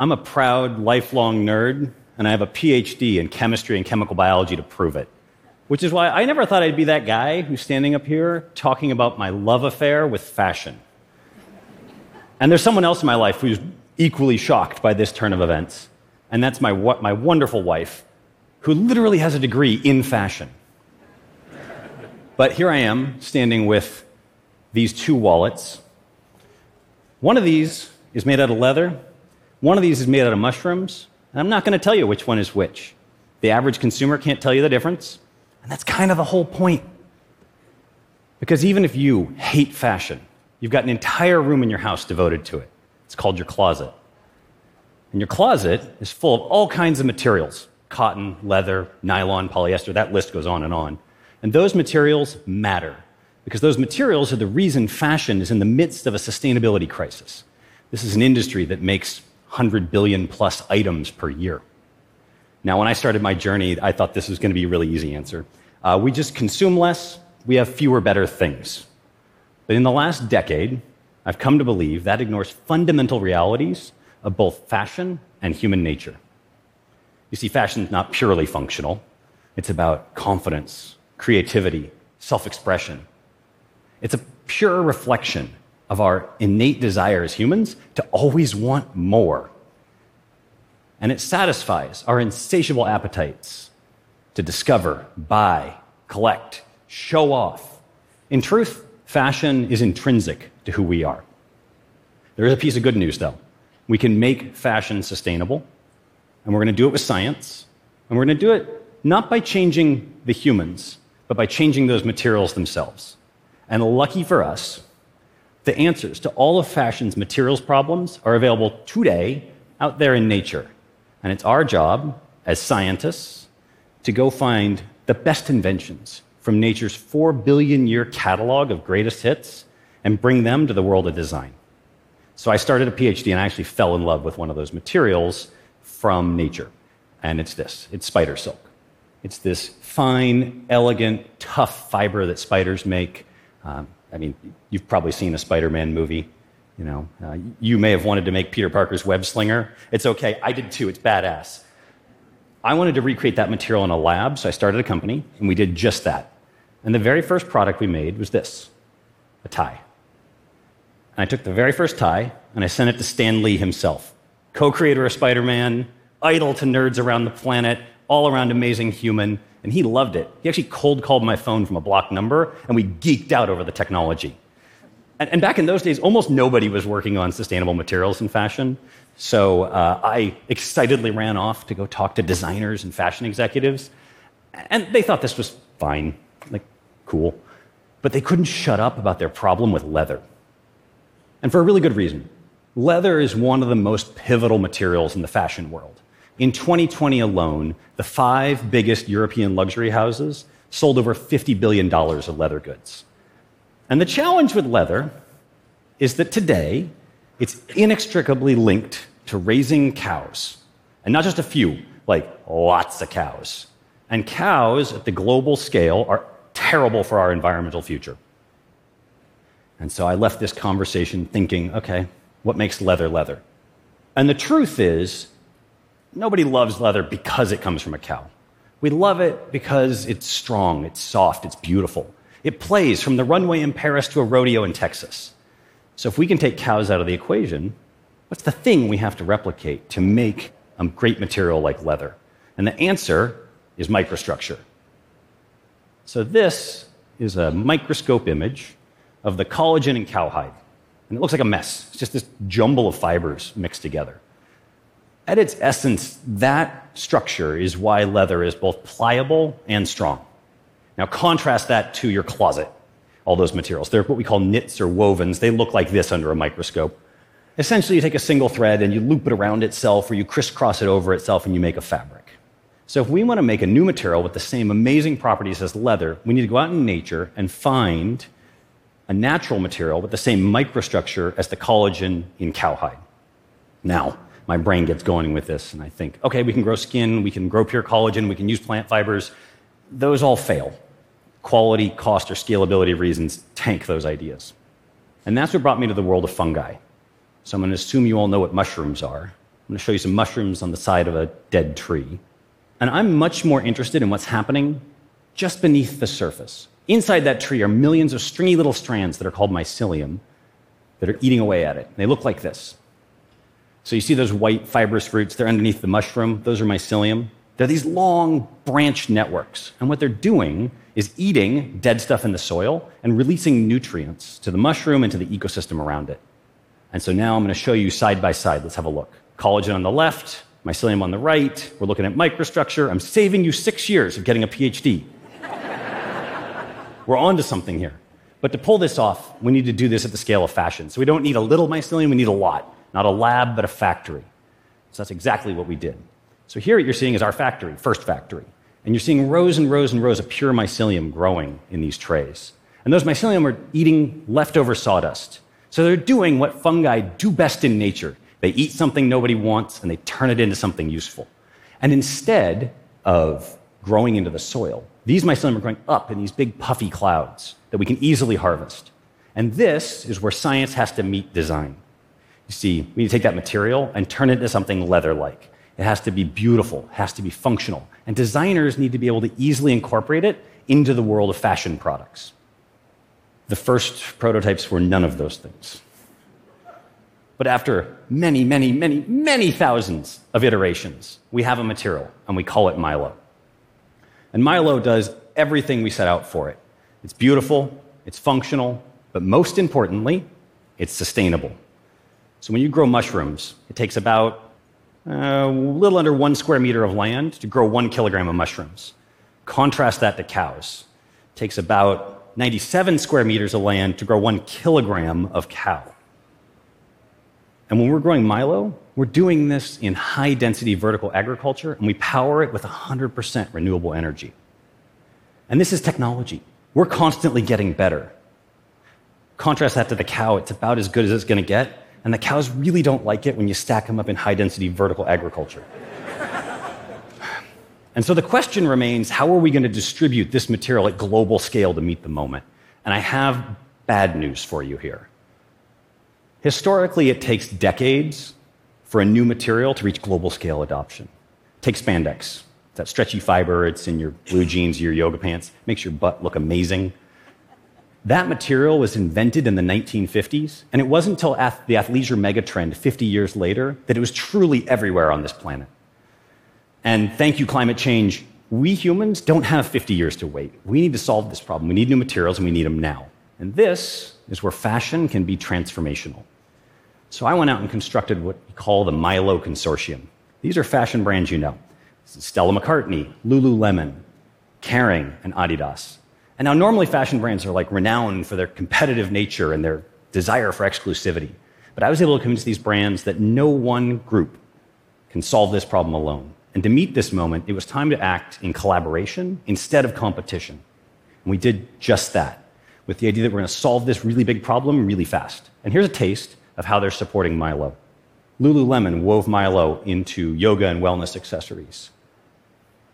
I'm a proud, lifelong nerd, and I have a PhD in chemistry and chemical biology to prove it. Which is why I never thought I'd be that guy who's standing up here talking about my love affair with fashion. And there's someone else in my life who's equally shocked by this turn of events, and that's my, my wonderful wife, who literally has a degree in fashion. But here I am standing with these two wallets. One of these is made out of leather, one of these is made out of mushrooms, and I'm not going to tell you which one is which. The average consumer can't tell you the difference, and that's kind of the whole point. Because even if you hate fashion, you've got an entire room in your house devoted to it. It's called your closet. And your closet is full of all kinds of materials cotton, leather, nylon, polyester, that list goes on and on. And those materials matter because those materials are the reason fashion is in the midst of a sustainability crisis. This is an industry that makes 100 billion plus items per year. Now, when I started my journey, I thought this was going to be a really easy answer. Uh, we just consume less, we have fewer better things. But in the last decade, I've come to believe that ignores fundamental realities of both fashion and human nature. You see, fashion is not purely functional, it's about confidence, creativity, self expression. It's a pure reflection of our innate desire as humans to always want more. And it satisfies our insatiable appetites to discover, buy, collect, show off. In truth, fashion is intrinsic to who we are. There is a piece of good news, though. We can make fashion sustainable, and we're going to do it with science, and we're going to do it not by changing the humans, but by changing those materials themselves. And lucky for us, the answers to all of fashion's materials problems are available today out there in nature. And it's our job as scientists to go find the best inventions from nature's four billion year catalog of greatest hits and bring them to the world of design. So I started a PhD and I actually fell in love with one of those materials from nature. And it's this it's spider silk. It's this fine, elegant, tough fiber that spiders make. Um, I mean, you've probably seen a Spider Man movie. You know, uh, you may have wanted to make Peter Parker's web slinger. It's okay. I did too. It's badass. I wanted to recreate that material in a lab, so I started a company, and we did just that. And the very first product we made was this a tie. And I took the very first tie and I sent it to Stan Lee himself, co creator of Spider Man, idol to nerds around the planet, all around amazing human, and he loved it. He actually cold called my phone from a blocked number, and we geeked out over the technology. And, and back in those days, almost nobody was working on sustainable materials in fashion. So uh, I excitedly ran off to go talk to designers and fashion executives, and they thought this was fine, like cool. But they couldn't shut up about their problem with leather. And for a really good reason. Leather is one of the most pivotal materials in the fashion world. In 2020 alone, the five biggest European luxury houses sold over $50 billion of leather goods. And the challenge with leather is that today it's inextricably linked to raising cows. And not just a few, like lots of cows. And cows at the global scale are terrible for our environmental future. And so I left this conversation thinking, okay, what makes leather leather? And the truth is, Nobody loves leather because it comes from a cow. We love it because it's strong, it's soft, it's beautiful. It plays from the runway in Paris to a rodeo in Texas. So if we can take cows out of the equation, what's the thing we have to replicate to make a great material like leather? And the answer is microstructure. So this is a microscope image of the collagen in cowhide. And it looks like a mess. It's just this jumble of fibers mixed together. At its essence, that structure is why leather is both pliable and strong. Now, contrast that to your closet, all those materials. They're what we call knits or wovens. They look like this under a microscope. Essentially, you take a single thread and you loop it around itself, or you crisscross it over itself, and you make a fabric. So, if we want to make a new material with the same amazing properties as leather, we need to go out in nature and find a natural material with the same microstructure as the collagen in cowhide. Now, my brain gets going with this, and I think, okay, we can grow skin, we can grow pure collagen, we can use plant fibers. Those all fail. Quality, cost, or scalability reasons tank those ideas. And that's what brought me to the world of fungi. So I'm going to assume you all know what mushrooms are. I'm going to show you some mushrooms on the side of a dead tree. And I'm much more interested in what's happening just beneath the surface. Inside that tree are millions of stringy little strands that are called mycelium that are eating away at it. They look like this. So you see those white fibrous roots, they're underneath the mushroom. Those are mycelium. They're these long branch networks. And what they're doing is eating dead stuff in the soil and releasing nutrients to the mushroom and to the ecosystem around it. And so now I'm going to show you side by side. Let's have a look. Collagen on the left, mycelium on the right. We're looking at microstructure. I'm saving you six years of getting a PhD. We're on to something here. But to pull this off, we need to do this at the scale of fashion. So we don't need a little mycelium, we need a lot. Not a lab, but a factory. So that's exactly what we did. So here what you're seeing is our factory, first factory. And you're seeing rows and rows and rows of pure mycelium growing in these trays. And those mycelium are eating leftover sawdust. So they're doing what fungi do best in nature. They eat something nobody wants and they turn it into something useful. And instead of growing into the soil, these mycelium are growing up in these big puffy clouds that we can easily harvest. And this is where science has to meet design. You see, we need to take that material and turn it into something leather like. It has to be beautiful, it has to be functional. And designers need to be able to easily incorporate it into the world of fashion products. The first prototypes were none of those things. But after many, many, many, many thousands of iterations, we have a material and we call it Mylo. And Mylo does everything we set out for it. It's beautiful, it's functional, but most importantly, it's sustainable. So when you grow mushrooms, it takes about uh, a little under one square meter of land to grow one kilogram of mushrooms. Contrast that to cows. It takes about 97 square meters of land to grow one kilogram of cow. And when we're growing Mylo, we're doing this in high density vertical agriculture, and we power it with 100% renewable energy. And this is technology. We're constantly getting better. Contrast that to the cow, it's about as good as it's going to get, and the cows really don't like it when you stack them up in high density vertical agriculture. and so the question remains how are we going to distribute this material at global scale to meet the moment? And I have bad news for you here. Historically, it takes decades for a new material to reach global scale adoption. Take spandex. That stretchy fiber, it's in your blue jeans, your yoga pants, makes your butt look amazing. That material was invented in the 1950s, and it wasn't until the athleisure megatrend 50 years later that it was truly everywhere on this planet. And thank you, climate change, we humans don't have 50 years to wait. We need to solve this problem. We need new materials, and we need them now. And this is where fashion can be transformational. So I went out and constructed what we call the Mylo Consortium. These are fashion brands you know Stella McCartney, Lululemon, Kering, and Adidas. And now, normally, fashion brands are like renowned for their competitive nature and their desire for exclusivity. But I was able to convince these brands that no one group can solve this problem alone. And to meet this moment, it was time to act in collaboration instead of competition. And we did just that with the idea that we're going to solve this really big problem really fast. And here's a taste of how they're supporting Mylo. Lululemon wove Mylo into yoga and wellness accessories.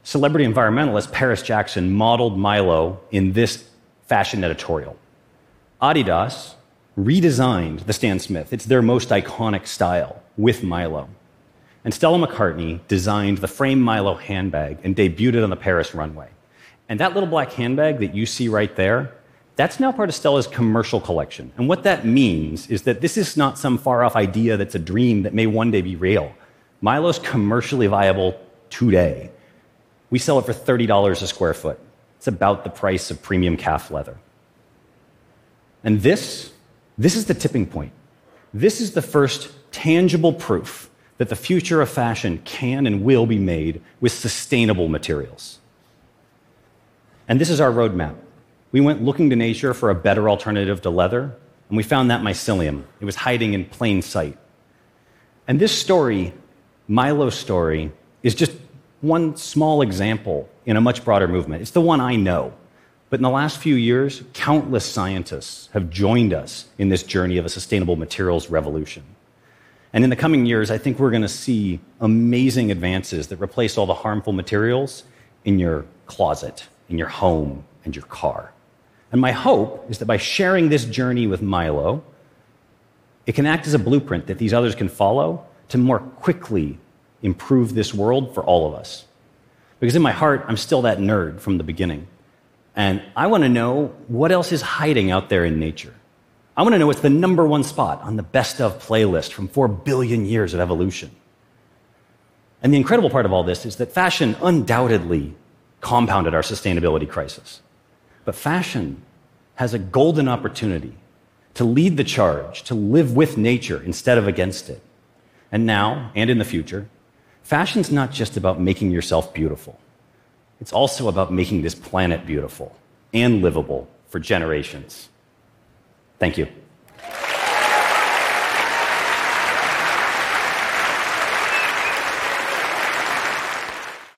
Celebrity environmentalist Paris Jackson modeled Mylo in this fashion editorial. Adidas redesigned the Stan Smith. It's their most iconic style with Mylo. And Stella McCartney designed the Frayme Mylo handbag and debuted it on the Paris runway. And that little black handbag that you see right there that's now part of Stella's commercial collection. And what that means is that this is not some far off idea that's a dream that may one day be real. Mylo's commercially viable today. We sell it for $30 a square foot. It's about the price of premium calf leather. And this, this is the tipping point. This is the first tangible proof that the future of fashion can and will be made with sustainable materials. And this is our roadmap. We went looking to nature for a better alternative to leather, and we found that mycelium. It was hiding in plain sight. And this story, Mylo's story, is just one small example in a much broader movement. It's the one I know. But in the last few years, countless scientists have joined us in this journey of a sustainable materials revolution. And in the coming years, I think we're going to see amazing advances that replace all the harmful materials in your closet, in your home, and your car. And my hope is that by sharing this journey with Mylo, it can act as a blueprint that these others can follow to more quickly improve this world for all of us. Because in my heart, I'm still that nerd from the beginning. And I want to know what else is hiding out there in nature. I want to know what's the number one spot on the best of playlist from four billion years of evolution. And the incredible part of all this is that fashion undoubtedly compounded our sustainability crisis. But fashion has a golden opportunity to lead the charge, to live with nature instead of against it. And now, and in the future, fashion's not just about making yourself beautiful. It's also about making this planet beautiful and livable for generations. Thank you.